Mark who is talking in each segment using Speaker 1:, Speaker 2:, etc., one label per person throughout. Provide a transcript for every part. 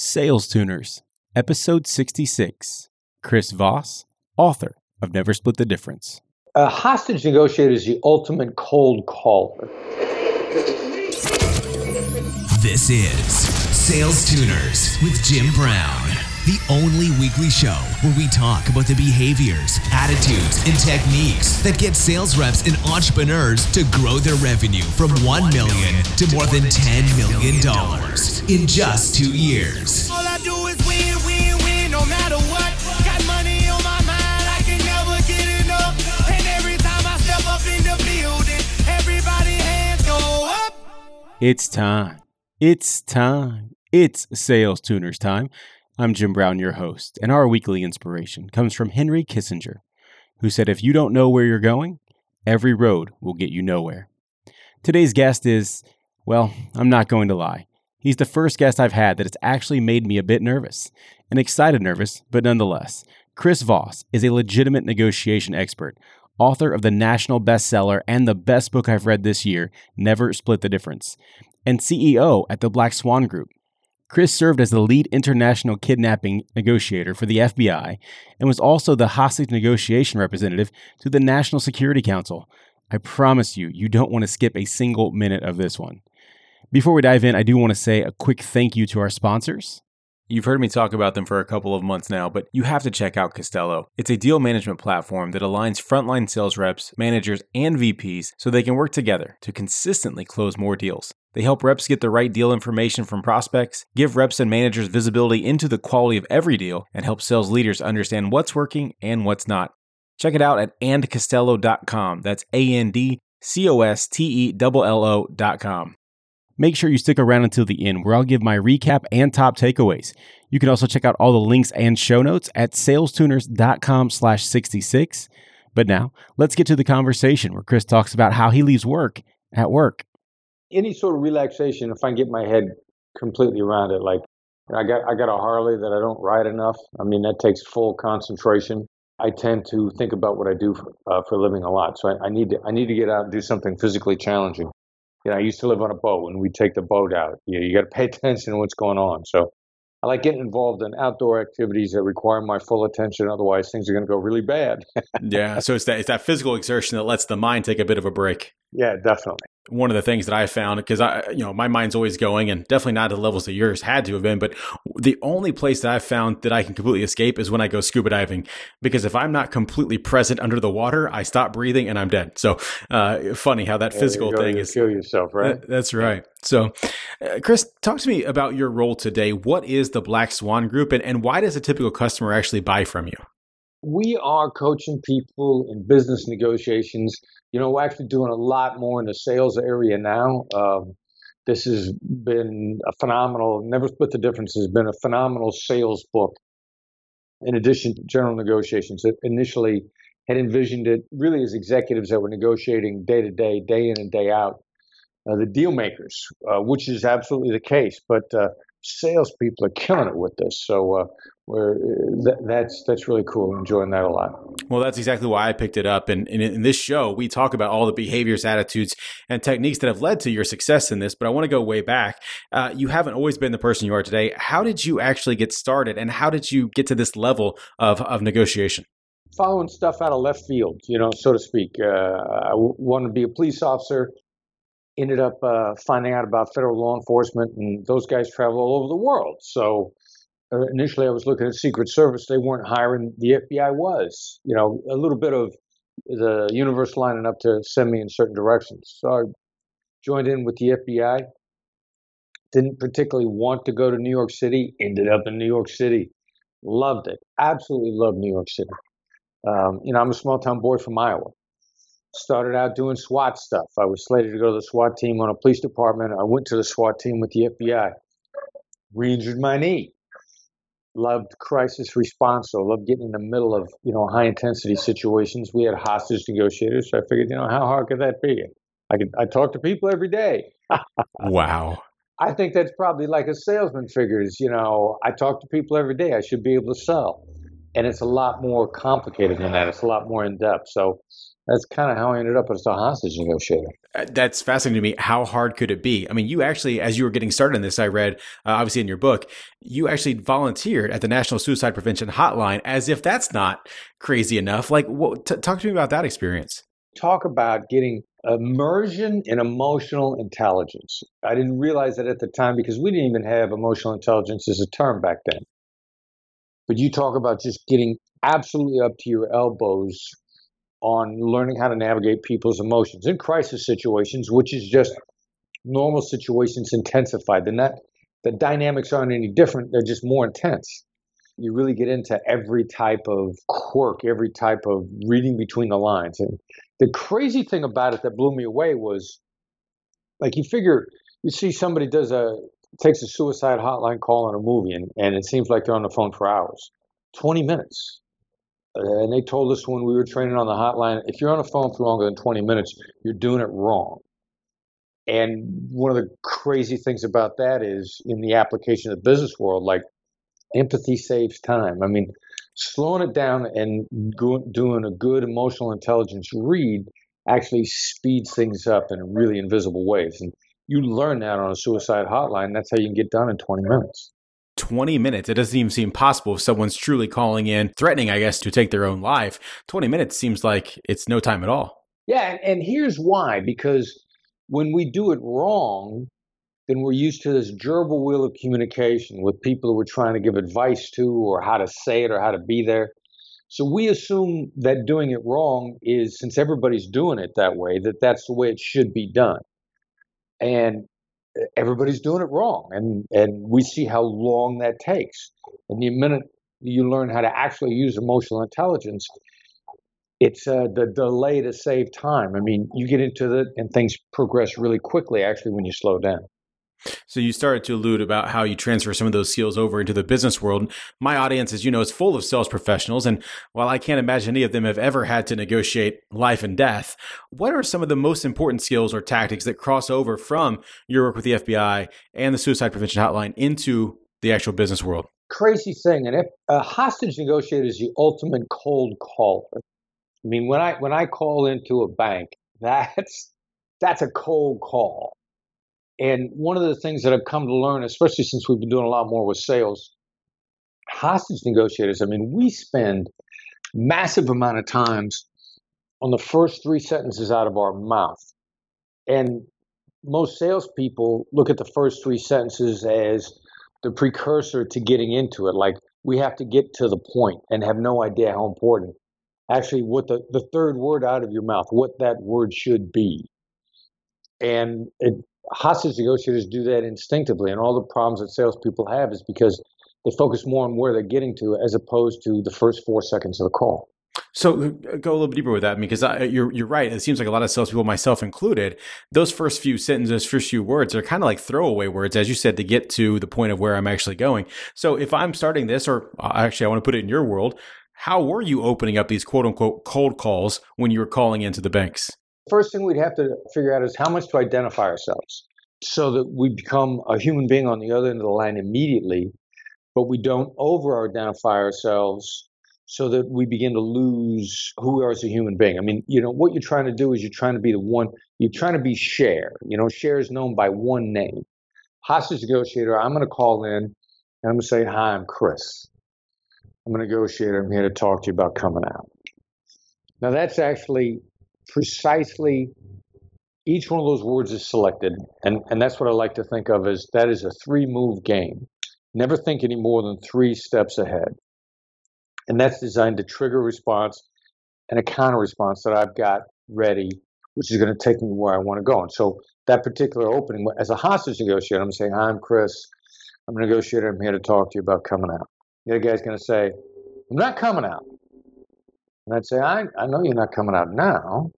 Speaker 1: Sales Tuners, Episode 66. Chris Voss, author of Never Split the Difference.
Speaker 2: A hostage negotiator is the ultimate cold caller.
Speaker 3: This is Sales Tuners with Jim Brown, the only weekly show where we talk about the behaviors, attitudes, and techniques that get sales reps and entrepreneurs to grow their revenue from 1 million to more than 10 million dollars in just 2 years.
Speaker 4: All I do is win, win, win, no matter what. Got money on my mind, I can never get enough. And every time I step up in the building, everybody hands go up.
Speaker 1: It's time. It's time. It's Sales Tuners time. I'm Jim Brown, your host, and our weekly inspiration comes from Henry Kissinger, who said, If you don't know where you're going, every road will get you nowhere. Today's guest is, well, I'm not going to lie. He's the first guest I've had that has actually made me a bit nervous, and excited nervous, but nonetheless. Chris Voss is a legitimate negotiation expert, author of the national bestseller and the best book I've read this year, Never Split the Difference, and CEO at the Black Swan Group. Chris served as the lead international kidnapping negotiator for the FBI and was also the hostage negotiation representative to the National Security Council. I promise you, you don't want to skip a single minute of this one. Before we dive in, I do want to say a quick thank you to our sponsors. You've heard me talk about them for a couple of months now, but you have to check out Costello. It's a deal management platform that aligns frontline sales reps, managers, and VPs so they can work together to consistently close more deals. They help reps get the right deal information from prospects, give reps and managers visibility into the quality of every deal, and help sales leaders understand what's working and what's not. Check it out at andcostello.com. That's A N D C O S T E L L O.com. Make sure you stick around until the end where I'll give my recap and top takeaways. You can also check out all the links and show notes at salestuners.com slash 66. But now, let's get to the conversation where Chris talks about how he leaves work at work.
Speaker 2: Any sort of relaxation, if I get my head completely around it, like I got I got a Harley that I don't ride enough. I mean, that takes full concentration. I tend to think about what I do for, uh, for a living a lot, so I, I need to I need to get out and do something physically challenging. You know, I used to live on a boat, and we'd take the boat out. You you got to pay attention to what's going on. So I like getting involved in outdoor activities that require my full attention. Otherwise, things are going to go really bad.
Speaker 1: yeah, so it's that it's that physical exertion that lets the mind take a bit of a break.
Speaker 2: yeah, definitely.
Speaker 1: One of the things that I found because I, you know, my mind's always going, and definitely not at the levels that yours had to have been. But the only place that I've found that I can completely escape is when I go scuba diving, because if I'm not completely present under the water, I stop breathing and I'm dead. So, uh, funny how that
Speaker 2: Yeah,
Speaker 1: physical thing
Speaker 2: to
Speaker 1: is.
Speaker 2: kill yourself, right?
Speaker 1: That- that's right. So, uh, Chris, talk to me about your role today. What is the Black Swan Group, and, and why does a typical customer actually buy from you?
Speaker 2: We are coaching people in business negotiations. You know, we're actually doing a lot more in the sales area now. Um, this has been a phenomenal, Never Split the Difference has been a phenomenal sales book. In addition to general negotiations, it initially had envisioned it really as executives that were negotiating day to day, day in and day out, uh, the deal makers, uh, which is absolutely the case. But uh, salespeople are killing it with this. So uh, we're, that, that's that's really cool. I'm enjoying that a lot.
Speaker 1: Well, that's exactly why I picked it up. And, and in this show, we talk about all the behaviors, attitudes, and techniques that have led to your success in this. But I want to go way back. Uh, you haven't always been the person you are today. How did you actually get started, and how did you get to this level of, of negotiation?
Speaker 2: Following stuff out of left field, you know, so to speak. Uh, I w- wanted to be a police officer. Ended up uh, finding out about federal law enforcement, and those guys travel all over the world. So uh, initially, I was looking at Secret Service. They weren't hiring. The FBI was. You know, a little bit of the universe lining up to send me in certain directions. So I joined in with the FBI. Didn't particularly want to go to New York City. Ended up in New York City. Loved it. Absolutely loved New York City. Um, you know, I'm a small town boy from Iowa. Started out doing SWAT stuff. I was slated to go to the SWAT team on a police department. I went to the SWAT team with the FBI. Re-injured my knee. Loved crisis response. So loved getting in the middle of you know high intensity situations. We had hostage negotiators. So I figured, you know, how hard could that be? I could. I talk to people every day.
Speaker 1: Wow.
Speaker 2: I think that's probably like a salesman figures. You know, I talk to people every day. I should be able to sell, and it's a lot more complicated than that. It's a lot more in depth. So, that's kind of how I ended up as a hostage negotiator.
Speaker 1: Uh, that's fascinating to me. How hard could it be? I mean, you actually, as you were getting started in this, I read, uh, obviously in your book, you actually volunteered at the National Suicide Prevention Hotline as if that's not crazy enough. Like, what, t- talk to me about that experience.
Speaker 2: Talk about getting immersion in emotional intelligence. I didn't realize that at the time because we didn't even have emotional intelligence as a term back then. But you talk about just getting absolutely up to your elbows on learning how to navigate people's emotions in crisis situations, which is just normal situations intensified. The, net, the dynamics aren't any different, they're just more intense. You really get into every type of quirk, every type of reading between the lines. And the crazy thing about it that blew me away was like you figure you see somebody does a takes a suicide hotline call in a movie and, and it seems like they're on the phone for hours 20 minutes and they told us when we were training on the hotline, if you're on the phone for longer than 20 minutes, you're doing it wrong. And one of the crazy things about that is in the application of the business world, like empathy saves time. I mean, slowing it down and go, doing a good emotional intelligence read actually speeds things up in really invisible ways. And you learn that on a suicide hotline. That's how you can get done in 20 minutes.
Speaker 1: 20 minutes. It doesn't even seem possible if someone's truly calling in, threatening, I guess, to take their own life. 20 minutes seems like it's no time at all.
Speaker 2: Yeah, and here's why because when we do it wrong, then we're used to this gerbil wheel of communication with people who we're trying to give advice to or how to say it or how to be there. So we assume that doing it wrong is, since everybody's doing it that way, that that's the way it should be done. And everybody's doing it wrong, and and we see how long that takes. And the minute you learn how to actually use emotional intelligence, it's uh, the delay to save time. I mean, you get into it, and things progress really quickly. Actually, when you slow down.
Speaker 1: So you started to allude about how you transfer some of those skills over into the business world. My audience, as you know, is full of sales professionals. And while I can't imagine any of them have ever had to negotiate life and death, what are some of the most important skills or tactics that cross over from your work with the FBI and the suicide prevention hotline into the actual business world?
Speaker 2: Crazy thing. And a hostage negotiator is the ultimate cold caller. I mean, when I when I call into a bank, that's that's a cold call and one of the things that I've come to learn, especially since we've been doing a lot more with sales, hostage negotiators, I mean, we spend massive amount of times on the first three sentences out of our mouth. And most salespeople look at the first three sentences as the precursor to getting into it. Like we have to get to the point and have no idea how important actually what the, the third word out of your mouth, what that word should be. And it, hostage negotiators do that instinctively, and all the problems that salespeople have is because they focus more on where they're getting to as opposed to the first four seconds of the call.
Speaker 1: So uh, go a little bit deeper with that because I, you're you're right. It seems like a lot of salespeople, myself included, those first few sentences, those first few words are kind of like throwaway words, as you said, to get to the point of where I'm actually going. So if I'm starting this, or uh, actually, I want to put it in your world, how were you opening up these quote unquote cold calls when you were calling into the banks?
Speaker 2: First thing we'd have to figure out is how much to identify ourselves so that we become a human being on the other end of the line immediately, but we don't over identify ourselves so that we begin to lose who we are as a human being. I mean, you know, what you're trying to do is you're trying to be the one, you're trying to be Cher. You know, Cher is known by one name. Hostage negotiator, I'm going to call in and I'm going to say, Hi, I'm Chris. I'm a negotiator. I'm here to talk to you about coming out. Now, that's actually precisely each one of those words is selected, and, and that's what I like to think of as that is a three move game. Never think any more than three steps ahead. And that's designed to trigger a response and a counter response that I've got ready, which is going to take me where I want to go. And so that particular opening, as a hostage negotiator, I'm saying, I'm Chris. I'm a negotiator. I'm here to talk to you about coming out. The other guy's going to say, I'm not coming out. And I'd say, I, I know you're not coming out now.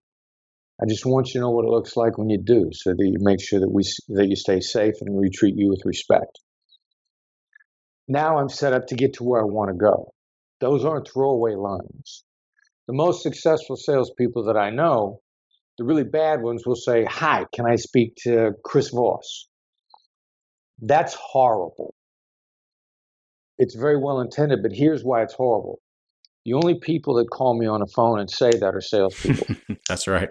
Speaker 2: I just want you to know what it looks like when you do, so that you make sure that we that you stay safe and we treat you with respect. Now I'm set up to get to where I want to go. Those aren't throwaway lines. The most successful salespeople that I know, the really bad ones, will say, "Hi, can I speak to Chris Voss?" That's horrible. It's very well intended, but here's why it's horrible. The only people that call me on the phone and say that are salespeople.
Speaker 1: That's right.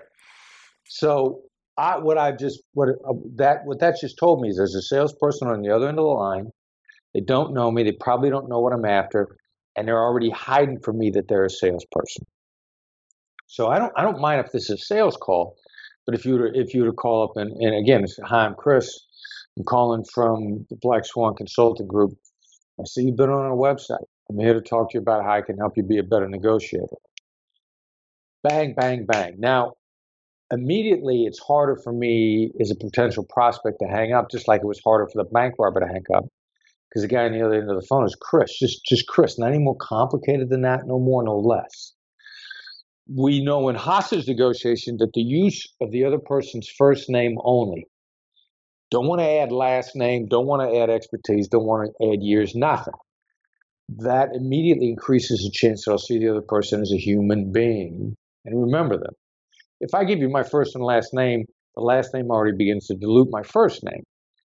Speaker 2: So I, what I've just what uh, that what that's just told me is there's a salesperson on the other end of the line. They don't know me. They probably don't know what I'm after, and they're already hiding from me that they're a salesperson. So I don't I don't mind if this is a sales call, but if you were to, if you were to call up and, and again, hi, I'm Chris. I'm calling from the Black Swan Consulting Group. I see you've been on our website. I'm here to talk to you about how I can help you be a better negotiator. Bang, bang, bang. Now, immediately it's harder for me as a potential prospect to hang up, just like it was harder for the bank robber to hang up. Because the guy on the other end of the phone is Chris, just just Chris, not any more complicated than that, no more, no less. We know in hostage negotiation that the use of the other person's first name only. Don't want to add last name, don't want to add expertise, don't want to add years, nothing. That immediately increases the chance that I'll see the other person as a human being and remember them. If I give you my first and last name, the last name already begins to dilute my first name,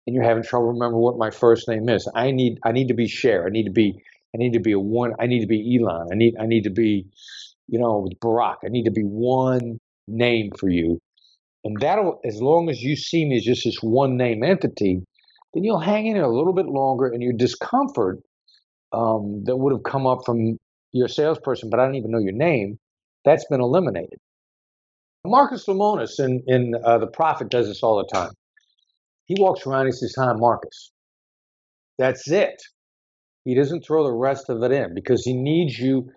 Speaker 2: and you're having trouble remembering what my first name is. I need I need to be Cher. I need to be I need to be a one. I need to be Elon. I need I need to be, you know, Barack. I need to be one name for you, and that'll as long as you see me as just this one name entity, then you'll hang in there a little bit longer, and your discomfort um, that would have come up from your salesperson, but I don't even know your name, that's been eliminated. Marcus Lemonis in, in uh, The Profit does this all the time. He walks around, he says, Hi, Marcus. That's it. He doesn't throw the rest of it in because he needs you.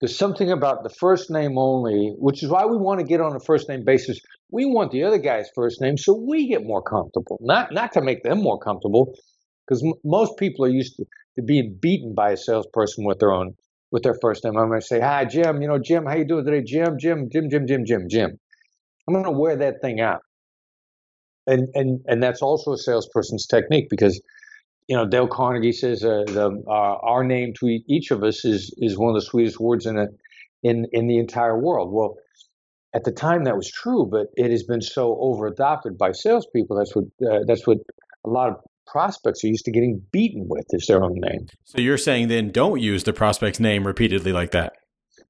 Speaker 2: There's something about the first name only, which is why we want to get on a first name basis. We want the other guy's first name so we get more comfortable, not not to make them more comfortable, because m- most people are used to, to being beaten by a salesperson with their own with their first name. I'm going to say, "Hi, Jim. You know, Jim. How you doing today, Jim? Jim. Jim. Jim. Jim. Jim. Jim." I'm going to wear that thing out. And and and that's also a salesperson's technique because you know Dale Carnegie says uh, the uh, our name to each of us is is one of the sweetest words in a, in in the entire world. Well, at the time that was true, but it has been so over adopted by salespeople. That's what uh, that's what a lot of prospects are used to getting beaten with is their own name.
Speaker 1: So you're saying then don't use the prospect's name repeatedly like that.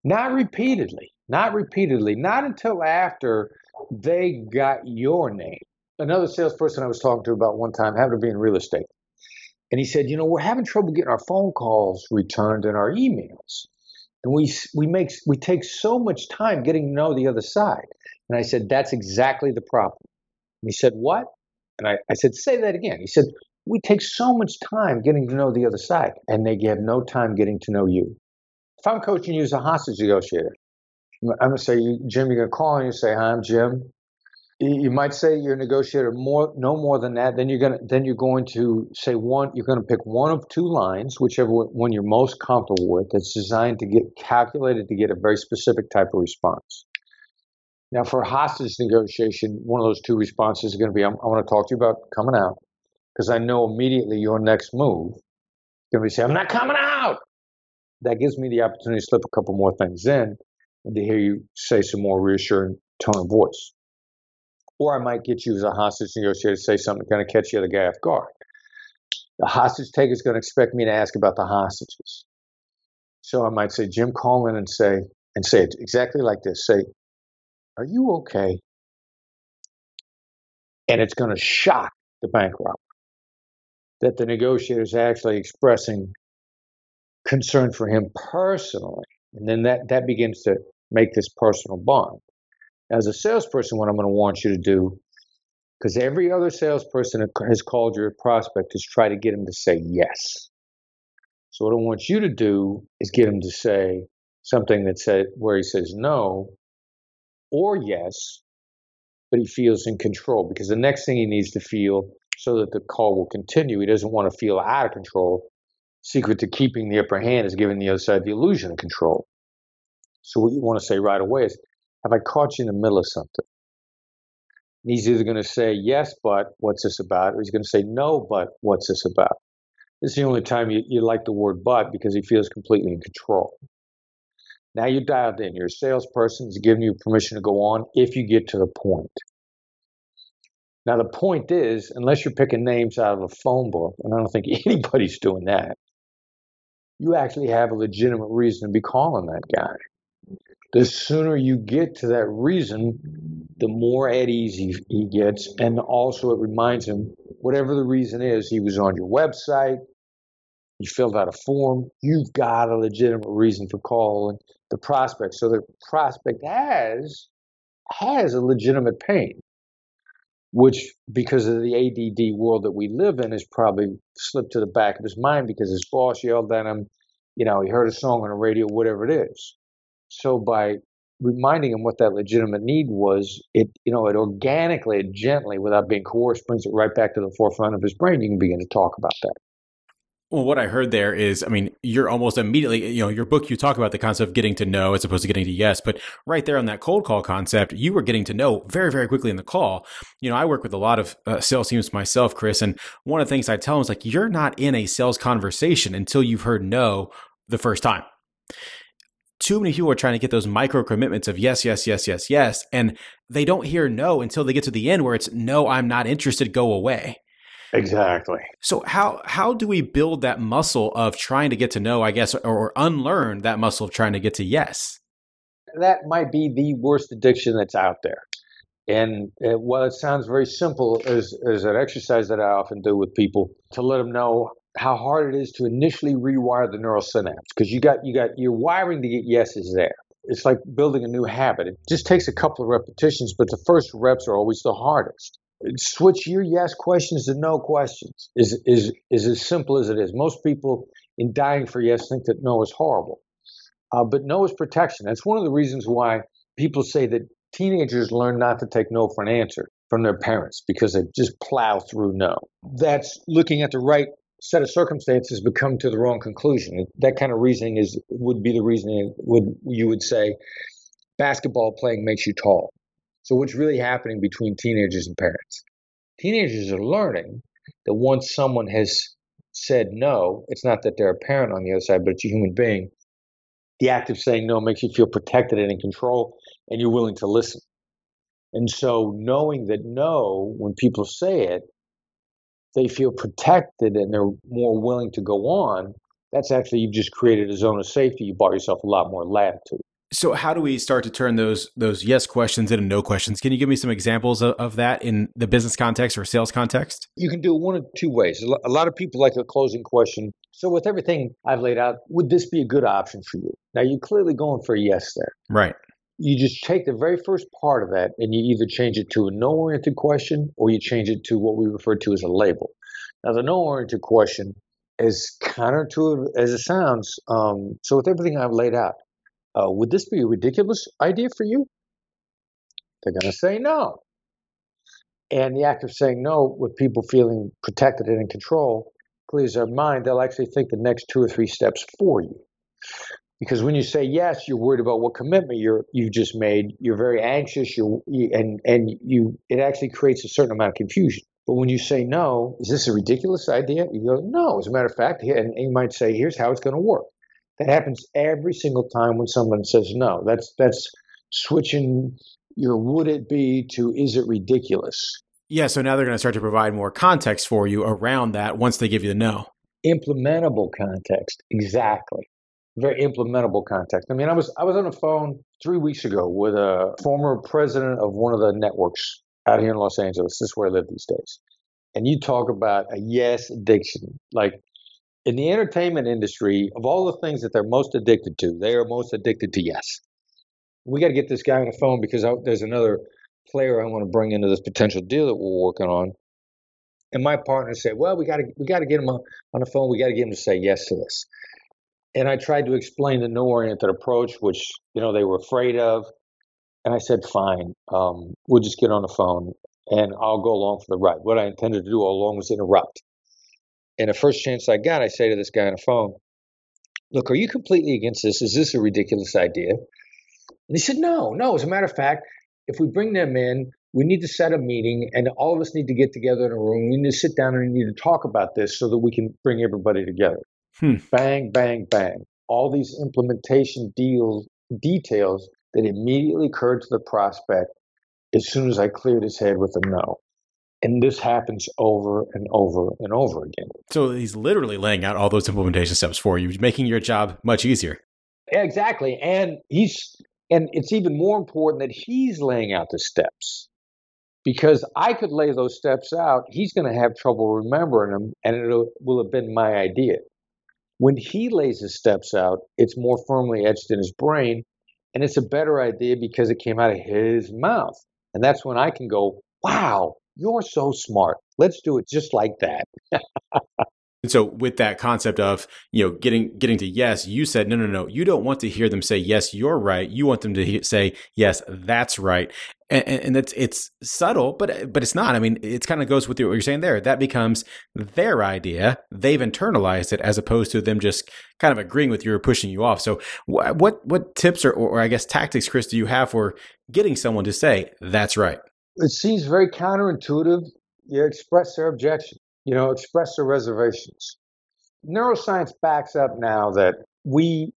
Speaker 2: Not repeatedly, not repeatedly, not until after they got your name. Another salesperson I was talking to about one time happened to be in real estate. And he said, you know, we're having trouble getting our phone calls returned and our emails. And we we make we take so much time getting to know the other side. And I said, that's exactly the problem. And he said, what? And I, I said, say that again. He said, we take so much time getting to know the other side, and they have no time getting to know you. If I'm coaching you as a hostage negotiator, I'm going to say, Jim, you're going to call and you say, hi, I'm Jim. You might say you're a negotiator more, no more than that. Then you're going to, then you're going to say one. You're going to pick one of two lines, whichever one you're most comfortable with. That's designed to get calculated to get a very specific type of response. Now, for hostage negotiation, one of those two responses is going to be, I want to talk to you about coming out because I know immediately your next move is going to be say, I'm not coming out. That gives me the opportunity to slip a couple more things in and to hear you say some more reassuring tone of voice. Or I might get you as a hostage negotiator to say something to kind of catch the other guy off guard. The hostage taker is going to expect me to ask about the hostages. So I might say, Jim, call in and say, and say it exactly like this. Say, are you okay? And it's going to shock the bank robber that the negotiator is actually expressing concern for him personally. And then that, that begins to make this personal bond. As a salesperson, what I'm going to want you to do, because every other salesperson has called your prospect, is try to get him to say yes. So what I want you to do is get him to say something that said where he says no or yes, but he feels in control because the next thing he needs to feel so that the call will continue, he doesn't want to feel out of control. Secret to keeping the upper hand is giving the other side the illusion of control. So what you want to say right away is, have I caught you in the middle of something? And he's either going to say, yes, but what's this about? Or he's going to say, no, but what's this about? This is the only time you, you like the word but because he feels completely in control. Now you're dialed in. You're a salesperson. He's giving you permission to go on if you get to the point. Now, the point is, unless you're picking names out of a phone book, and I don't think anybody's doing that, you actually have a legitimate reason to be calling that guy. The sooner you get to that reason, the more at ease he, he gets. And also, it reminds him, whatever the reason is, he was on your website, you filled out a form, you've got a legitimate reason for calling the prospect. So the prospect has has a legitimate pain, which because of the ADD world that we live in has probably slipped to the back of his mind because his boss yelled at him, you know, he heard a song on the radio, whatever it is. So by reminding him what that legitimate need was, it you know, it organically, it gently, without being coerced, brings it right back to the forefront of his brain. You can begin to talk about that.
Speaker 1: Well, what I heard there is, I mean, you're almost immediately, you know, your book, you talk about the concept of getting to know as opposed to getting to yes, but right there on that cold call concept, you were getting to know very, very quickly in the call. You know, I work with a lot of uh, sales teams myself, Chris, and one of the things I tell them is like, you're not in a sales conversation until you've heard no the first time. Too many people are trying to get those micro commitments of yes, yes, yes, yes, yes, and they don't hear no until they get to the end where it's no, I'm not interested, go away.
Speaker 2: Exactly.
Speaker 1: So how how do we build that muscle of trying to get to know, I guess, or, or unlearn that muscle of trying to get to yes?
Speaker 2: That might be the worst addiction that's out there. And uh, while it sounds very simple as, as an exercise that I often do with people to let them know how hard it is to initially rewire the neural synapse because you got you got your wiring to get yeses there. It's like building a new habit. It just takes a couple of repetitions, but the first reps are always the hardest switch your yes questions to no questions is is is as simple as it is. Most people in dying for yes think that no is horrible, uh, but no is protection. That's one of the reasons why people say that teenagers learn not to take no for an answer from their parents because they just plow through no. That's looking at the right set of circumstances but come to the wrong conclusion. That kind of reasoning is would be the reasoning would you would say basketball playing makes you tall. So, what's really happening between teenagers and parents? Teenagers are learning that once someone has said no, it's not that they're a parent on the other side, but it's a human being. The act of saying no makes you feel protected and in control, and you're willing to listen. And so, knowing that no, when people say it, they feel protected and they're more willing to go on. That's actually, you've just created a zone of safety. You bought yourself a lot more latitude.
Speaker 1: So how do we start to turn those those yes questions into no questions? Can you give me some examples of, of that in the business context or sales context?
Speaker 2: You can do it one of two ways. A lot of people like a closing question. So with everything I've laid out, would this be a good option for you? Now you're clearly going for a yes there.
Speaker 1: Right.
Speaker 2: You just take the very first part of that and you either change it to a no-oriented question or you change it to what we refer to as a label. Now the no-oriented question is counterintuitive as it sounds. Um, so with everything I've laid out, uh, would this be a ridiculous idea for you? They're going to say no. And the act of saying no, with people feeling protected and in control, clears their mind. They'll actually think the next two or three steps for you. Because when you say yes, you're worried about what commitment you're you've just made. You're very anxious. You and and you it actually creates a certain amount of confusion. But when you say no, is this a ridiculous idea? You go no. As a matter of fact, and you might say, here's how it's going to work. That happens every single time when someone says no. That's that's switching your would it be to is it ridiculous.
Speaker 1: Yeah, so now they're going to start to provide more context for you around that once they give you the no.
Speaker 2: Implementable context, exactly. Very implementable context. I mean, I was I was on the phone three weeks ago with a former president of one of the networks out here in Los Angeles. This is where I live these days. And you talk about a yes addiction. Like in the entertainment industry, of all the things that they're most addicted to, they are most addicted to yes. We got to get this guy on the phone because I, there's another player I want to bring into this potential deal that we're working on. And my partner said, "Well, we got to we got to get him on, on the phone. We got to get him to say yes to this." And I tried to explain the no-oriented approach, which you know they were afraid of. And I said, "Fine, um, we'll just get on the phone, and I'll go along for the ride." What I intended to do all along was interrupt. And the first chance I got, I say to this guy on the phone, Look, are you completely against this? Is this a ridiculous idea? And he said, No, no. As a matter of fact, if we bring them in, we need to set a meeting and all of us need to get together in a room. We need to sit down and we need to talk about this so that we can bring everybody together. Hmm. Bang, bang, bang. All these implementation deals, details that immediately occurred to the prospect as soon as I cleared his head with a no. And this happens over and over and over again.
Speaker 1: So he's literally laying out all those implementation steps for you, making your job much easier.
Speaker 2: Yeah, exactly. And he's and it's even more important that he's laying out the steps. Because I could lay those steps out, he's going to have trouble remembering them, and it will have been my idea. When he lays his steps out, it's more firmly etched in his brain, and it's a better idea because it came out of his mouth. And that's when I can go, wow, you're so smart. Let's do it just like that.
Speaker 1: And so with that concept of, you know, getting getting to yes, you said no no no, you don't want to hear them say yes, you're right. You want them to he- say yes, that's right. And, and it's it's subtle, but but it's not. I mean, it kind of goes with what you're saying there. That becomes their idea. They've internalized it as opposed to them just kind of agreeing with you or pushing you off. So wh- what what tips or, or I guess tactics, Chris, do you have for getting someone to say that's right?
Speaker 2: It seems very counterintuitive. You express their objection you know, express their reservations. Neuroscience backs up now that we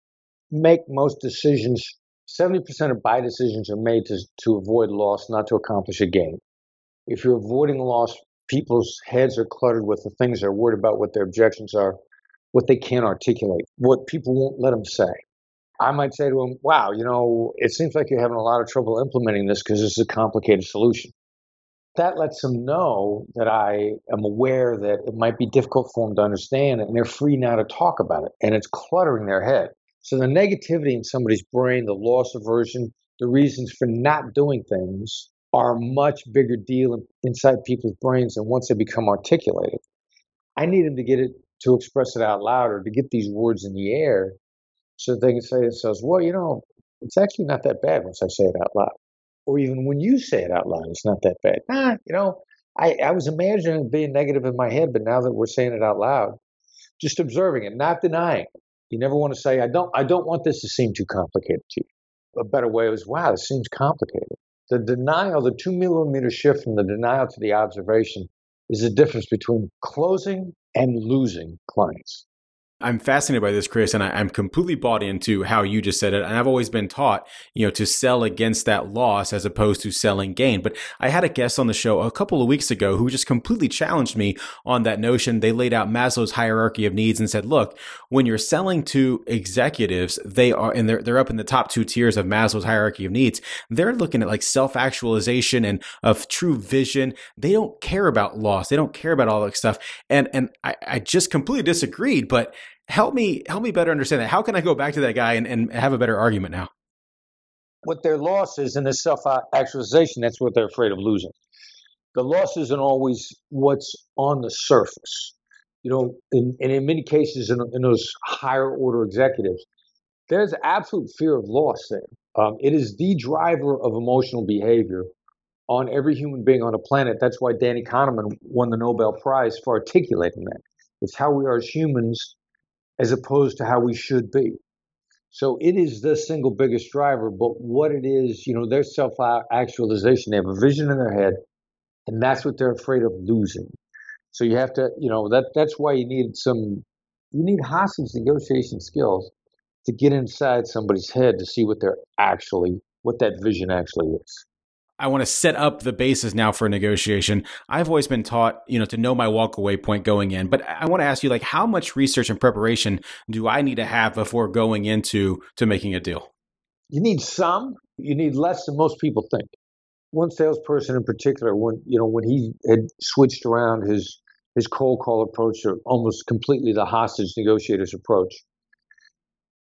Speaker 2: make most decisions, 70% of buy decisions are made to, to avoid loss, not to accomplish a gain. If you're avoiding loss, people's heads are cluttered with the things they're worried about, what their objections are, what they can't articulate, what people won't let them say. I might say to them, wow, you know, it seems like you're having a lot of trouble implementing this because this is a complicated solution that lets them know that I am aware that it might be difficult for them to understand, and they're free now to talk about it, and it's cluttering their head. So the negativity in somebody's brain, the loss aversion, the reasons for not doing things are a much bigger deal inside people's brains than once they become articulated. I need them to get it to express it out loud or to get these words in the air so they can say to themselves, well, you know, it's actually not that bad once I say it out loud or even when you say it out loud, it's not that bad. Ah, you know, I, I was imagining it being negative in my head, but now that we're saying it out loud, just observing it, not denying. You never want to say, I don't I don't want this to seem too complicated to you. A better way is, wow, this seems complicated. The denial, the two millimeter shift from the denial to the observation is the difference between closing and losing clients.
Speaker 1: I'm fascinated by this, Chris, and I, am completely bought into how you just said it. And I've always been taught, you know, to sell against that loss as opposed to selling gain. But I had a guest on the show a couple of weeks ago who just completely challenged me on that notion. They laid out Maslow's hierarchy of needs and said, look, when you're selling to executives, they are, and they're, they're up in the top two tiers of Maslow's hierarchy of needs. They're looking at like self actualization and of true vision. They don't care about loss. They don't care about all that stuff. And, and I, I just completely disagreed, but help me help me better understand that. How can I go back to that guy and, and have a better argument now?
Speaker 2: What their loss is in the self actualization, that's what they're afraid of losing. The loss isn't always what's on the surface. You know, in, and in many cases, in, in those higher order executives, there's absolute fear of loss there. Um, it is the driver of emotional behavior on every human being on the planet. That's why Danny Kahneman won the Nobel Prize for articulating that. It's how we are as humans as opposed to how we should be. So it is the single biggest driver, but what it is, you know, their self actualization, they have a vision in their head, and that's what they're afraid of losing. So you have to, you know, that that's why you need some, you need hostage negotiation skills to get inside somebody's head to see what they're actually, what that vision actually is.
Speaker 1: I want to set up the basis now for a negotiation. I've always been taught, you know, to know my walkaway point going in. But I want to ask you, like, how much research and preparation do I need to have before going into to making a deal?
Speaker 2: You need some. You need less than most people think. One salesperson in particular, when you know, when he had switched around his his cold call approach to almost completely the hostage negotiators approach,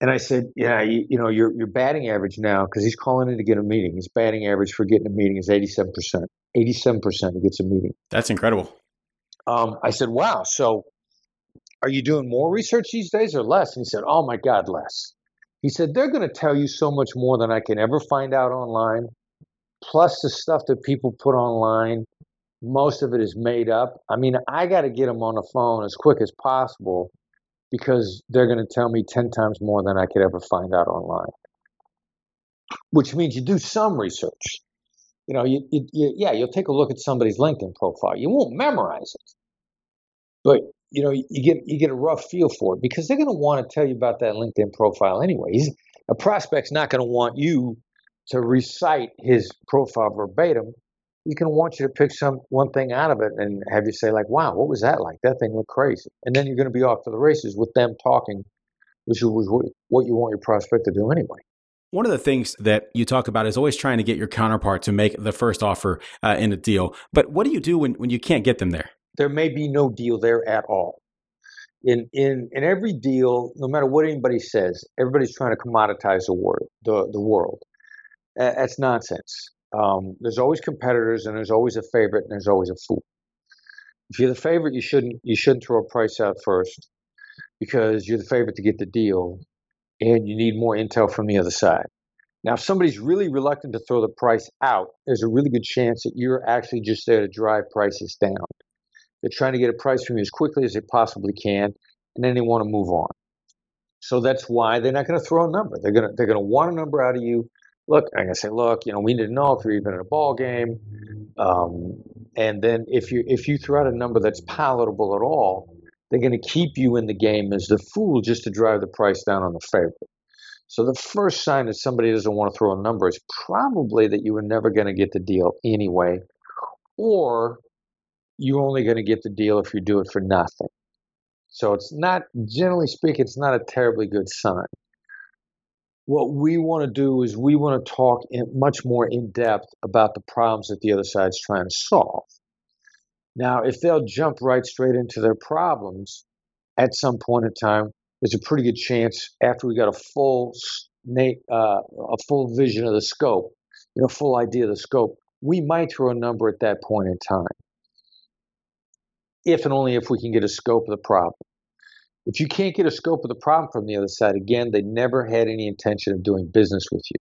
Speaker 2: and I said, yeah, you, you know, your your batting average now, because he's calling in to get a meeting. His batting average for getting a meeting is eighty seven percent. Eighty seven percent he gets a meeting.
Speaker 1: That's incredible.
Speaker 2: Um, I said, wow. So, are you doing more research these days or less? And he said, oh my God, less. He said they're going to tell you so much more than I can ever find out online. Plus the stuff that people put online, most of it is made up. I mean, I got to get them on the phone as quick as possible because they're going to tell me 10 times more than I could ever find out online. Which means you do some research. You know, you, you, you, yeah, you'll take a look at somebody's LinkedIn profile. You won't memorize it, but you know, you get you get a rough feel for it because they're going to want to tell you about that LinkedIn profile anyways. A prospect's not going to want you to recite his profile verbatim. He's can want you to pick some one thing out of it and have you say like, "Wow, what was that like? That thing looked crazy." And then you're going to be off to the races with them talking, which is what you want your prospect to do anyway.
Speaker 1: One of the things that you talk about is always trying to get your counterpart to make the first offer uh, in a deal. But what do you do when, when you can't get them there?
Speaker 2: There may be no deal there at all. In, in, in every deal, no matter what anybody says, everybody's trying to commoditize the, word, the, the world. That's nonsense. Um, there's always competitors, and there's always a favorite, and there's always a fool. If you're the favorite, you shouldn't you shouldn't throw a price out first because you're the favorite to get the deal, and you need more intel from the other side. Now, if somebody's really reluctant to throw the price out, there's a really good chance that you're actually just there to drive prices down. They're trying to get a price from you as quickly as they possibly can, and then they want to move on. So that's why they're not going to throw a number. They're going to they're going to want a number out of you. Look, I'm to say, look, you know, we need to know if you're even in a ball game. Um, and then if you if you throw out a number that's palatable at all, they're to keep you in the game as the fool just to drive the price down on the favorite. So the first sign that somebody doesn't want to throw a number is probably that you were never going to get the deal anyway, or you're only going to get the deal if you do it for nothing. So it's not, generally speaking, it's not a terribly good sign. What we want to do is we want to talk much more in depth about the problems that the other side's trying to solve. Now, if they'll jump right straight into their problems at some point in time, there's a pretty good chance after we got a full uh, a full vision of the scope, you know, full idea of the scope, we might throw a number at that point in time. If and only if we can get a scope of the problem. If you can't get a scope of the problem from the other side, again, they never had any intention of doing business with you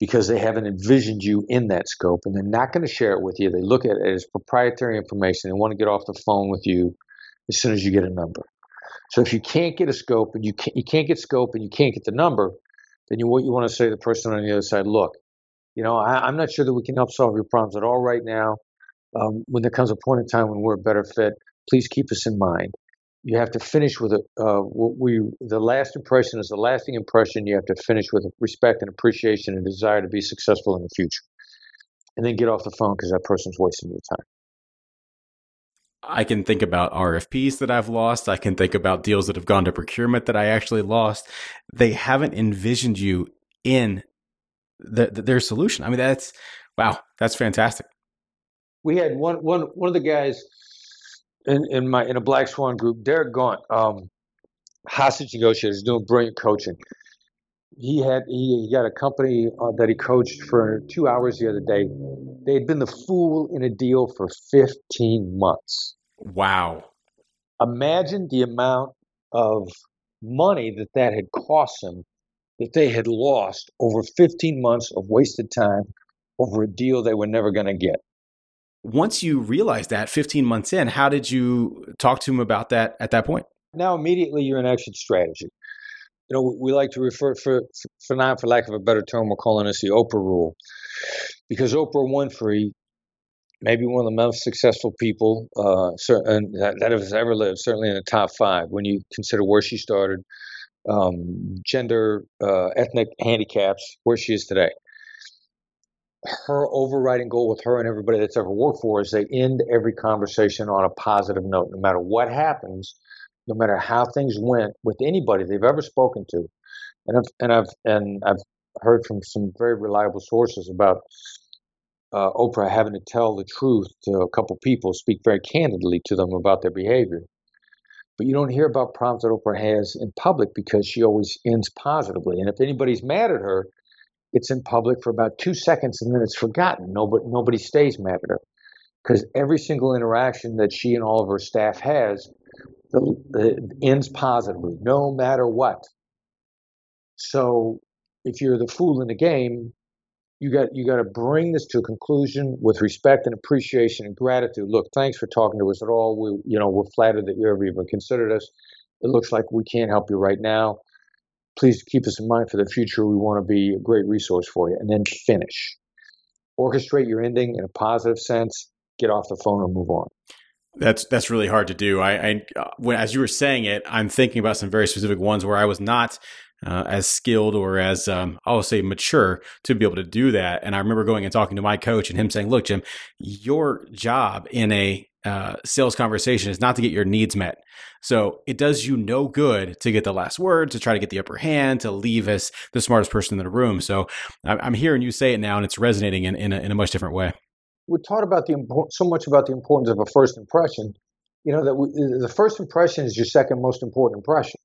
Speaker 2: because they haven't envisioned you in that scope and they're not going to share it with you. They look at it as proprietary information. They want to get off the phone with you as soon as you get a number. So if you can't get a scope and you can't, you can't get scope and you can't get the number, then you what you want to say to the person on the other side, look, you know, I, am not sure that we can help solve your problems at all right now. Um, when there comes a point in time when we're a better fit, please keep us in mind you have to finish with a uh, we the last impression is the lasting impression you have to finish with respect and appreciation and desire to be successful in the future and then get off the phone because that person's wasting your time
Speaker 1: I can think about RFPs that I've lost. I can think about deals that have gone to procurement that I actually lost. They haven't envisioned you in the, the, their solution. I mean, that's wow, that's fantastic.
Speaker 2: We had one one one of the guys in, in my in a Black Swan group, Derek Gaunt, um, hostage negotiator, is doing brilliant coaching. He had he, he got a company uh, that he coached for two hours the other day. They had been the fool in a deal for 15 months.
Speaker 1: Wow!
Speaker 2: Imagine the amount of money that that had cost them that they had lost over 15 months of wasted time over a deal they were never going to get
Speaker 1: once you realized that 15 months in, how did you talk to him about that at that point?
Speaker 2: Now, immediately you're in exit strategy. You know, we like to refer, for, for not for lack of a better term, we're calling this the Oprah rule. Because Oprah Winfrey, maybe one of the most successful people uh, that, that has ever lived, certainly in the top five, when you consider where she started, um, gender, uh, ethnic handicaps, where she is today her overriding goal with her and everybody that's ever worked for is they end every conversation on a positive note, no matter what happens, no matter how things went with anybody they've ever spoken to. And I've and I've and I've heard from some very reliable sources about uh, Oprah having to tell the truth to a couple people, speak very candidly to them about their behavior. But you don't hear about problems that Oprah has in public because she always ends positively. And if anybody's mad at her, it's in public for about two seconds and then it's forgotten. Nobody, nobody stays mad at her because every single interaction that she and all of her staff has the, the, ends positively, no matter what. So if you're the fool in the game, you got you got to bring this to a conclusion with respect and appreciation and gratitude. Look, thanks for talking to us at all. We you know we're flattered that you ever even considered us. It looks like we can't help you right now please keep us in mind for the future. We want to be a great resource for you. And then finish. Orchestrate your ending in a positive sense. Get off the phone and move on.
Speaker 1: That's that's really hard to do. I, I uh, when as you were saying it, I'm thinking about some very specific ones where I was not uh, as skilled or as um, I'll say mature to be able to do that. And I remember going and talking to my coach and him saying, "Look, Jim, your job in a uh, sales conversation is not to get your needs met. So it does you no good to get the last word, to try to get the upper hand, to leave as the smartest person in the room. So I'm hearing you say it now, and it's resonating in, in, a, in a much different way.
Speaker 2: We're taught about the so much about the importance of a first impression. You know that we, the first impression is your second most important impression.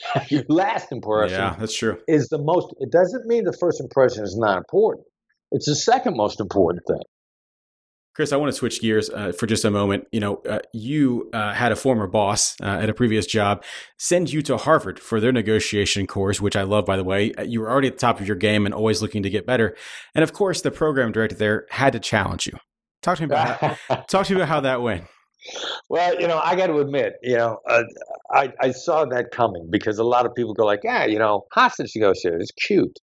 Speaker 2: your last impression,
Speaker 1: yeah, that's true,
Speaker 2: is the most. It doesn't mean the first impression is not important. It's the second most important thing.
Speaker 1: Chris, I want to switch gears uh, for just a moment. You know, uh, you uh, had a former boss uh, at a previous job send you to Harvard for their negotiation course, which I love, by the way. You were already at the top of your game and always looking to get better. And of course, the program director there had to challenge you. Talk to me about how, talk to me about how that went.
Speaker 2: Well, you know, I got to admit, you know, uh, I, I saw that coming because a lot of people go like, yeah, you know, hostage negotiator is cute.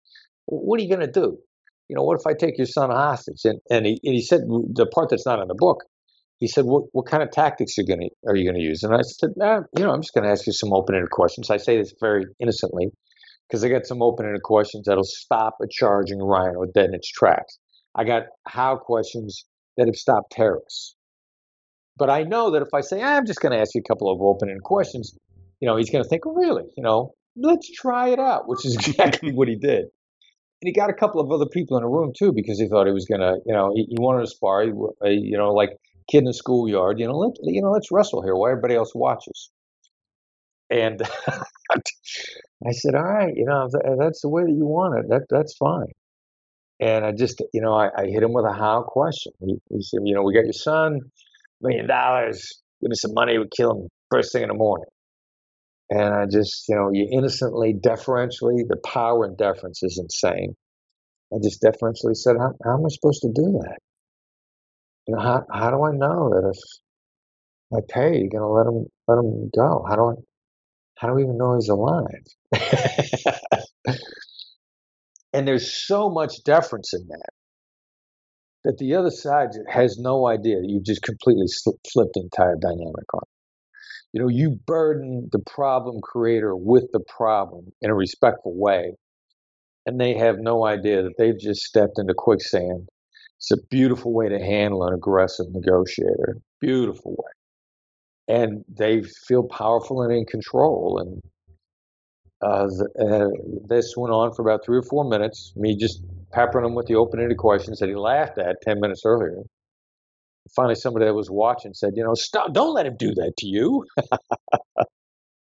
Speaker 2: What are you going to do? you know, what if I take your son hostage? And and he, and he said the part that's not in the book. He said, "What what kind of tactics are to are you going to use?" And I said, nah, "You know, I'm just going to ask you some open-ended questions." I say this very innocently because I got some open-ended questions that'll stop a charging rhino dead in its tracks. I got how questions that have stopped terrorists. But I know that if I say I'm just going to ask you a couple of open-ended questions, you know, he's going to think, oh, "Really? You know, let's try it out," which is exactly what he did and he got a couple of other people in the room too because he thought he was gonna, you know, he, he wanted to spar, you know, like kid in the schoolyard, you know, let you know, let's wrestle here while everybody else watches. And I said, all right, you know, that's the way that you want it, that that's fine. And I just, you know, I, I hit him with a how question. He, he, said, you know, we got your son, million dollars, give me some money, we kill him first thing in the morning. And I just, you know, you innocently, deferentially, the power in deference is insane. I just deferentially said, how, how am I supposed to do that? You know, how, how do I know that if I pay, you're to let him, let him go? How do I, how do we even know he's alive? and there's so much deference in that that the other side has no idea. You've just completely flipped the entire dynamic on you know, you burden the problem creator with the problem in a respectful way, and they have no idea that they've just stepped into quicksand. It's a beautiful way to handle an aggressive negotiator. Beautiful way. And they feel powerful and in control. And uh, uh, this went on for about three or four minutes, me just peppering him with the open ended questions that he laughed at 10 minutes earlier finally somebody that was watching said, you know, stop, don't let him do that to you.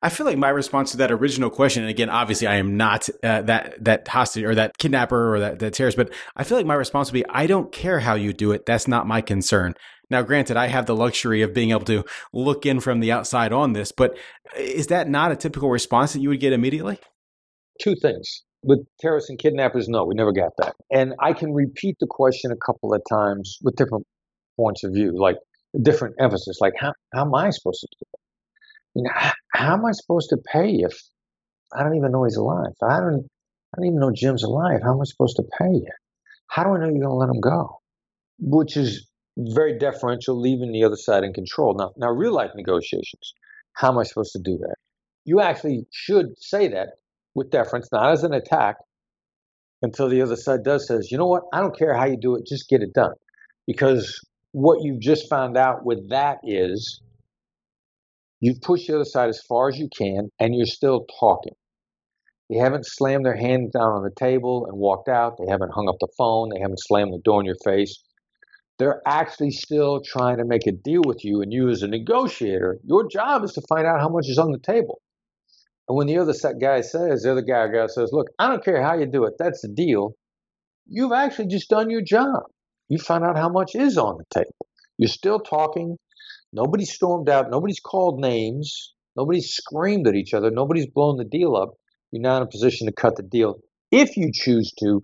Speaker 1: I feel like my response to that original question, and again, obviously, I am not uh, that that hostage or that kidnapper or that, that terrorist, but I feel like my response would be, I don't care how you do it. That's not my concern. Now, granted, I have the luxury of being able to look in from the outside on this, but is that not a typical response that you would get immediately?
Speaker 2: Two things. With terrorists and kidnappers, no, we never got that. And I can repeat the question a couple of times with different points of view, like different emphasis. Like, how, how am I supposed to do it? You know, how, how am I supposed to pay if I don't even know he's alive? I don't, I don't even know Jim's alive. How am I supposed to pay you? How do I know you're going to let him go? Which is very deferential, leaving the other side in control. Now, now, real life negotiations. How am I supposed to do that? You actually should say that with deference, not as an attack, until the other side does says, you know what? I don't care how you do it, just get it done. Because what you've just found out with that is you've pushed the other side as far as you can and you're still talking. They haven't slammed their hand down on the table and walked out. They haven't hung up the phone. They haven't slammed the door in your face. They're actually still trying to make a deal with you. And you, as a negotiator, your job is to find out how much is on the table. And when the other guy says, the other guy, says, Look, I don't care how you do it, that's the deal. You've actually just done your job You found out how much is on the table. You're still talking. Nobody's stormed out. Nobody's called names. Nobody's screamed at each other. Nobody's blown the deal up. You're now in a position to cut the deal if you choose to,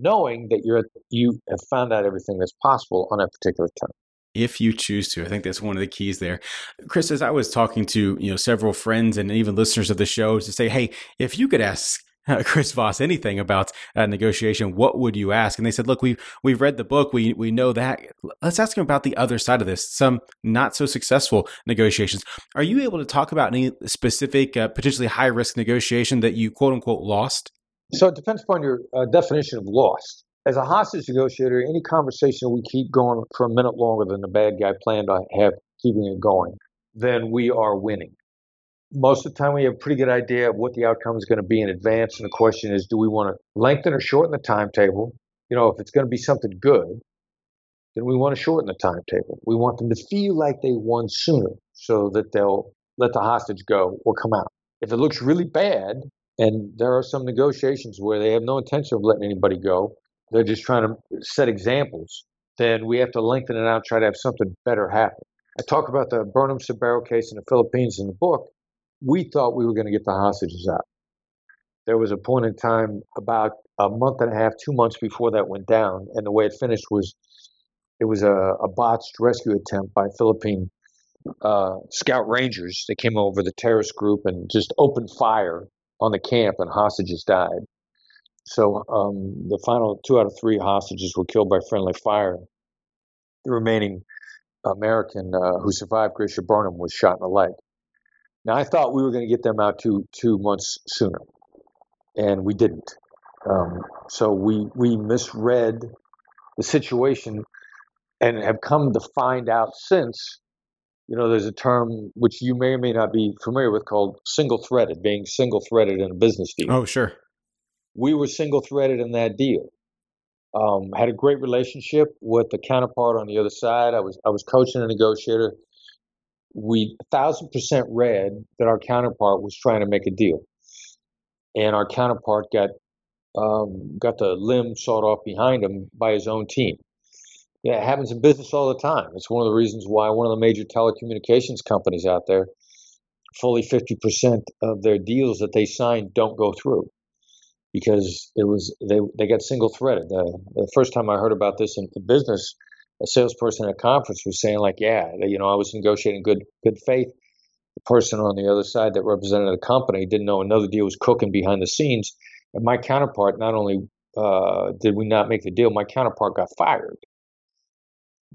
Speaker 2: knowing that you're you have found out everything that's possible on a particular term
Speaker 1: if you choose to. I think that's one of the keys there. Chris, as I was talking to, you know, several friends and even listeners of the show to say, hey, if you could ask uh, Chris Voss anything about uh, negotiation, what would you ask? And they said, look, we we've read the book, we we know that. Let's ask him about the other side of this, some not so successful negotiations. Are you able to talk about any specific, uh, potentially high risk negotiation that you quote unquote lost?
Speaker 2: So it depends upon your uh, definition of lost. As a hostage negotiator, any conversation we keep going for a minute longer than the bad guy planned on have keeping it going, then we are winning most of the time we have a pretty good idea of what the outcome is going to be in advance. And the question is, do we want to lengthen or shorten the timetable? You know, if it's going to be something good, then we want to shorten the timetable. We want them to feel like they won sooner so that they'll let the hostage go or come out. If it looks really bad, and there are some negotiations where they have no intention of letting anybody go, they're just trying to set examples, then we have to lengthen it out, try to have something better happen. I talk about the Burnham Sobero case in the Philippines in the book, we thought we were going to get the hostages out. There was a point in time about a month and a half, two months before that went down, and the way it finished was it was a, a botched rescue attempt by Philippine uh, scout rangers. They came over the terrorist group and just opened fire on the camp, and hostages died. So um, the final two out of three hostages were killed by friendly fire. The remaining American uh, who survived, Gracia Burnham, was shot in the leg. Now, I thought we were going to get them out two two months sooner, and we didn't. Um, so we we misread the situation, and have come to find out since. You know, there's a term which you may or may not be familiar with called single-threaded, being single-threaded in a business deal.
Speaker 1: Oh, sure.
Speaker 2: We were single-threaded in that deal. Um, had a great relationship with the counterpart on the other side. I was I was coaching a negotiator we thousand percent read that our counterpart was trying to make a deal, and our counterpart got um, got the limb sawed off behind him by his own team. Yeah, it happens in business all the time. It's one of the reasons why one of the major telecommunications companies out there, fully 50% of their deals that they sign don't go through because it was they they got single threaded. Uh, the first time I heard about this in, in business a salesperson at a conference was saying like, yeah, you know, I was negotiating good good faith. The person on the other side that represented the company didn't know another deal was cooking behind the scenes, and my counterpart not only uh, did we not make the deal, my counterpart got fired.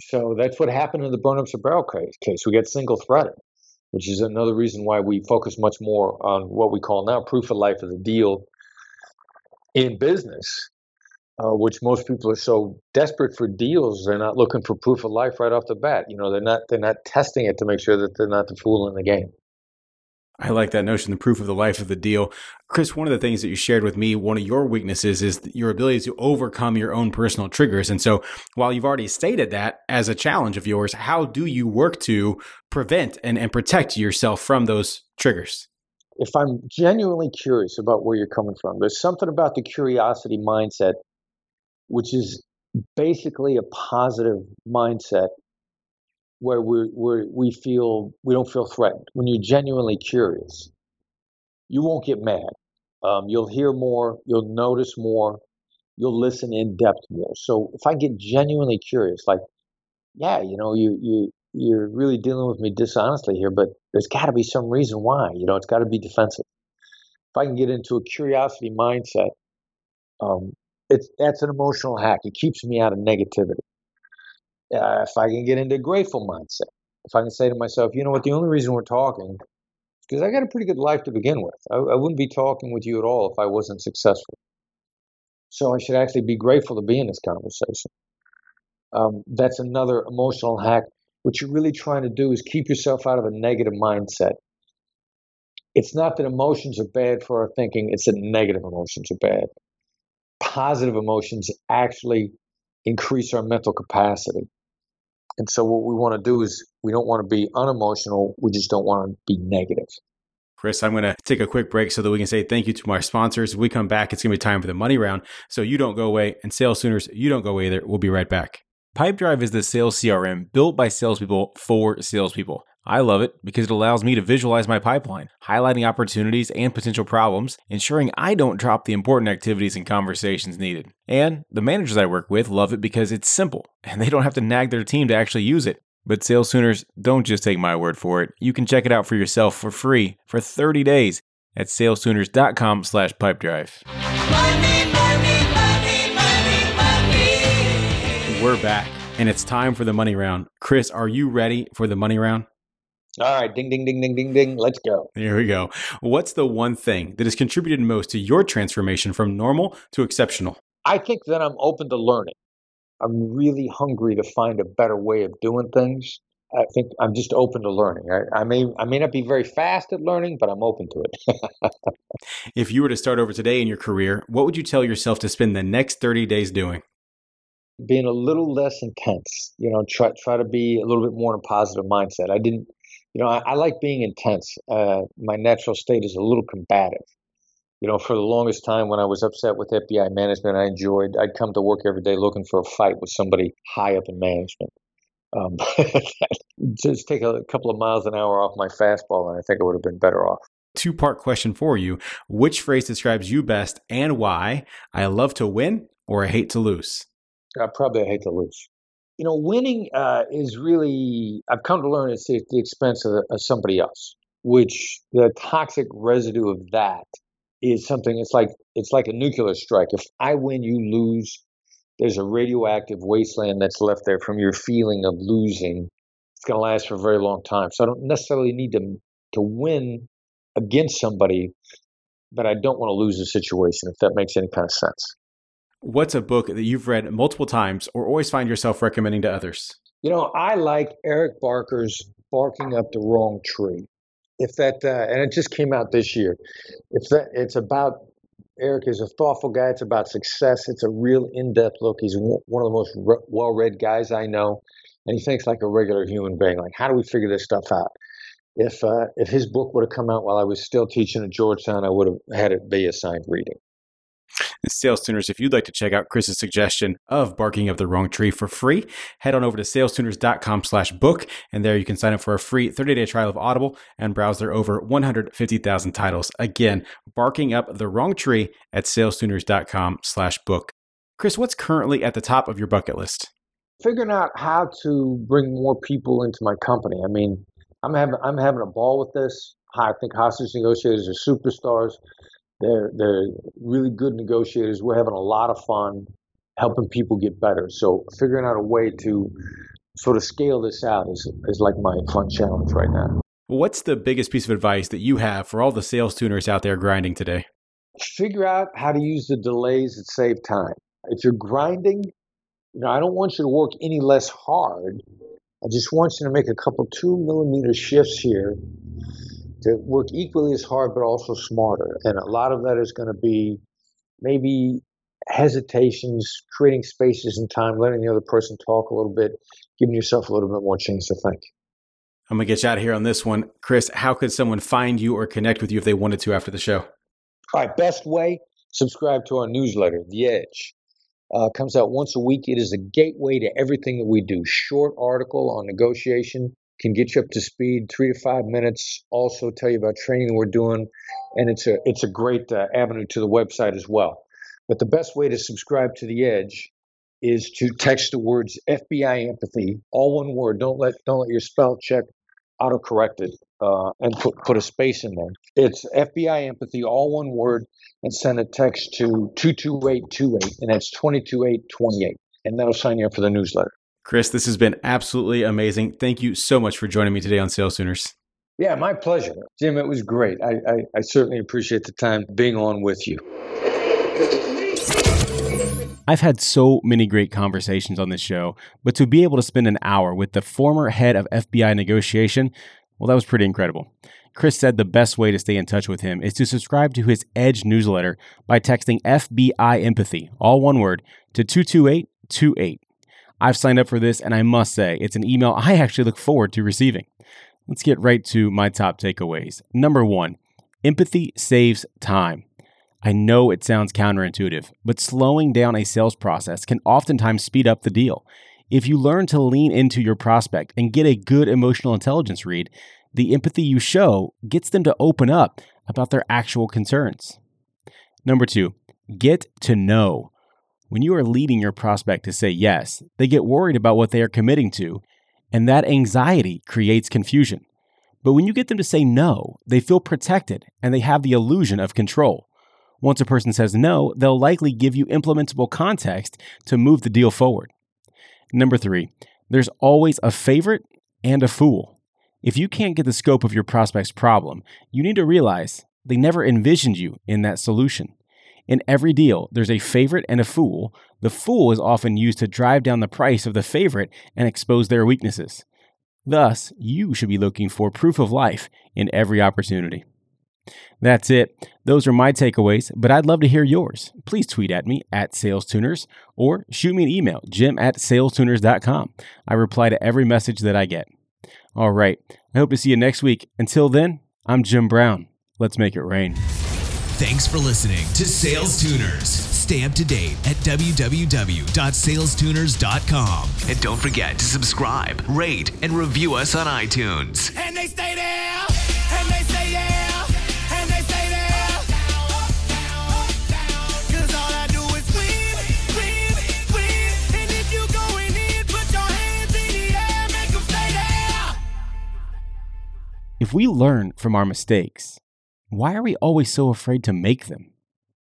Speaker 2: So that's what happened in the Burnham Sobero case. We got single threaded, which is another reason why we focus much more on what we call now proof of life of the deal in business uh, which most people are so desperate for deals, they're not looking for proof of life right off the bat. You know, they're not they're not testing it to make sure that they're not the fool in the game.
Speaker 1: I like that notion, the proof of the life of the deal. Chris, one of the things that you shared with me, one of your weaknesses is your ability to overcome your own personal triggers. And so while you've already stated that as a challenge of yours, how do you work to prevent and, and protect yourself from those triggers?
Speaker 2: If I'm genuinely curious about where you're coming from, there's something about the curiosity mindset which is basically a positive mindset where we we we feel we don't feel threatened. When you're genuinely curious, you won't get mad. Um, you'll hear more. You'll notice more. You'll listen in depth more. So if I get genuinely curious, like, yeah, you know, you you you're really dealing with me dishonestly here, but there's got to be some reason why. You know, it's got to be defensive. If I can get into a curiosity mindset, um, it's that's an emotional hack. It keeps me out of negativity. Uh, if I can get into a grateful mindset, if I can say to myself, you know what, the only reason we're talking is because I got a pretty good life to begin with. I, I wouldn't be talking with you at all if I wasn't successful. So I should actually be grateful to be in this conversation. Um, that's another emotional hack. What you're really trying to do is keep yourself out of a negative mindset. It's not that emotions are bad for our thinking, it's that negative emotions are bad positive emotions actually increase our mental capacity. And so, what we want to do is we don't want to be unemotional, we just don't want to be negative.
Speaker 1: Chris, I'm going to take a quick break so that we can say thank you to our sponsors. If we come back, it's going to be time for the money round. So you don't go away, and Sales Tuners, you don't go away either. We'll be right back. Pipedrive is the sales CRM built by salespeople for salespeople. I love it because it allows me to visualize my pipeline, highlighting opportunities and potential problems, ensuring I don't drop the important activities and conversations needed. And the managers I work with love it because it's simple and they don't have to nag their team to actually use it. But Sales Tuners, don't just take my word for it. You can check it out for yourself for free for 30 days at salestuners.com slash pipe We're back, and it's time for the money round. Chris, are you ready for the money round?
Speaker 2: All right, ding, ding, ding, ding, ding, ding. Let's go.
Speaker 1: Here we go. What's the one thing that has contributed most to your transformation from normal to exceptional?
Speaker 2: I think that I'm open to learning. I'm really hungry to find a better way of doing things. I think I'm just open to learning. I, I may I may not be very fast at learning, but I'm open to it.
Speaker 1: if you were to start over today in your career, what would you tell yourself to spend the next 30 days doing?
Speaker 2: Being a little less intense. You know, try try to be a little bit more in a positive mindset. I didn't, you know, I, I like being intense. Uh, my natural state is a little combative. You know, for the longest time when I was upset with FBI management, I enjoyed. I'd come to work every day looking for a fight with somebody high up in management. Um, just take a couple of miles an hour off my fastball, and I think I would have been better off.
Speaker 1: Two part question for you. Which phrase describes you best and why? I love to win or I hate to lose?
Speaker 2: Uh, probably hate to lose. You know, winning uh, is really, I've come to learn it's at the expense of, of somebody else, which the toxic residue of that is something it's like it's like a nuclear strike if i win you lose there's a radioactive wasteland that's left there from your feeling of losing. It's going to last for a very long time. So I don't necessarily need to to win against somebody, but I don't want to lose the situation. If that makes any kind of sense.
Speaker 1: What's a book that you've read multiple times or always find yourself recommending to others?
Speaker 2: You know, I like Eric Barker's "Barking Up the Wrong Tree." If that, uh, and it just came out this year. If that, it's about Eric is a thoughtful guy. It's about success. It's a real in-depth look. He's one of the most re- well-read guys I know, and he thinks like a regular human being. Like, how do we figure this stuff out? If uh, if his book would have come out while I was still teaching at Georgetown, I would have had it be assigned reading.
Speaker 1: Sales Tuners, if you'd like to check out Chris's suggestion of barking up the wrong tree for free, head on over to salestuners.com slash book, and there you can sign up for a free 30-day trial of Audible and browse their over 150,000 titles. Again, barking up the wrong tree at salestuners.com slash book. Chris, what's currently at the top of your bucket list?
Speaker 2: Figuring out how to bring more people into my company. I mean, I'm having I'm having a ball with this. I think hostage negotiators are superstars. They're they're really good negotiators. We're having a lot of fun helping people get better. So figuring out a way to sort of scale this out is is like my fun challenge right now.
Speaker 1: What's the biggest piece of advice that you have for all the sales tuners out there grinding today?
Speaker 2: Figure out how to use the delays that save time. If you're grinding, you know, I don't want you to work any less hard. I just want you to make a couple two millimeter shifts here to work equally as hard but also smarter. And a lot of that is going to be maybe hesitations, creating spaces and time, letting the other person talk a little bit, giving yourself a little bit more chance to think.
Speaker 1: I'm going to get you out of here on this one. Chris, how could someone find you or connect with you if they wanted to after the show?
Speaker 2: All right, best way subscribe to our newsletter, The Edge. Uh, comes out once a week. It is a gateway to everything that we do. Short article on negotiation, can get you up to speed, three to five minutes. Also tell you about training we're doing, and it's a it's a great uh, avenue to the website as well. But the best way to subscribe to the Edge is to text the words FBI empathy, all one word. Don't let don't let your spell check autocorrect it uh, and put put a space in there. It's FBI empathy, all one word, and send a text to two two eight two eight, and that's twenty two eight twenty eight, and that'll sign you up for the newsletter.
Speaker 1: Chris, this has been absolutely amazing. Thank you so much for joining me today on Sales Tuners.
Speaker 2: Yeah, my pleasure. Jim, it was great. I, I, I certainly appreciate the time being on with you.
Speaker 1: I've had so many great conversations on this show, but to be able to spend an hour with the former head of FBI negotiation, well, that was pretty incredible. Chris said the best way to stay in touch with him is to subscribe to his Edge newsletter by texting FBI Empathy, all one word, to 22828. I've signed up for this, and I must say, it's an email I actually look forward to receiving. Let's get right to my top takeaways. Number one, empathy saves time. I know it sounds counterintuitive, but slowing down a sales process can oftentimes speed up the deal. If you learn to lean into your prospect and get a good emotional intelligence read, the empathy you show gets them to open up about their actual concerns. Number two, get to no. When you are leading your prospect to say yes, they get worried about what they are committing to, and that anxiety creates confusion.
Speaker 3: But when you get them to say no, they feel protected and they have the illusion of control. Once a person says no, they'll likely give you implementable context to move the deal forward. Number three, there's always a favorite and a fool. If you can't get the scope of your prospect's problem, you need to realize they never envisioned you in that solution. In every deal, there's a favorite and a fool. The fool is often used to drive down the price of the favorite and expose their weaknesses. Thus, you should be looking for proof of life in every opportunity. That's it. Those are my takeaways, but I'd love to hear yours. Please tweet at me at SalesTuners or shoot me an email, jim at salestuners.com. I reply to every message that I get. All right. I hope to see you next week. Until then, I'm Jim Brown. Let's make it rain.
Speaker 5: Thanks for listening to Sales Tuners. Stay up to date at www.salestuners.com. And don't forget to subscribe, rate, and review us on iTunes.
Speaker 4: And they stay there, and they say yeah, and they stay there. Cause all I do is win, win, win. And if you going in, put your hands in the air, make 'em stay there.
Speaker 3: If we learn from our mistakes, why are we always so afraid to make them?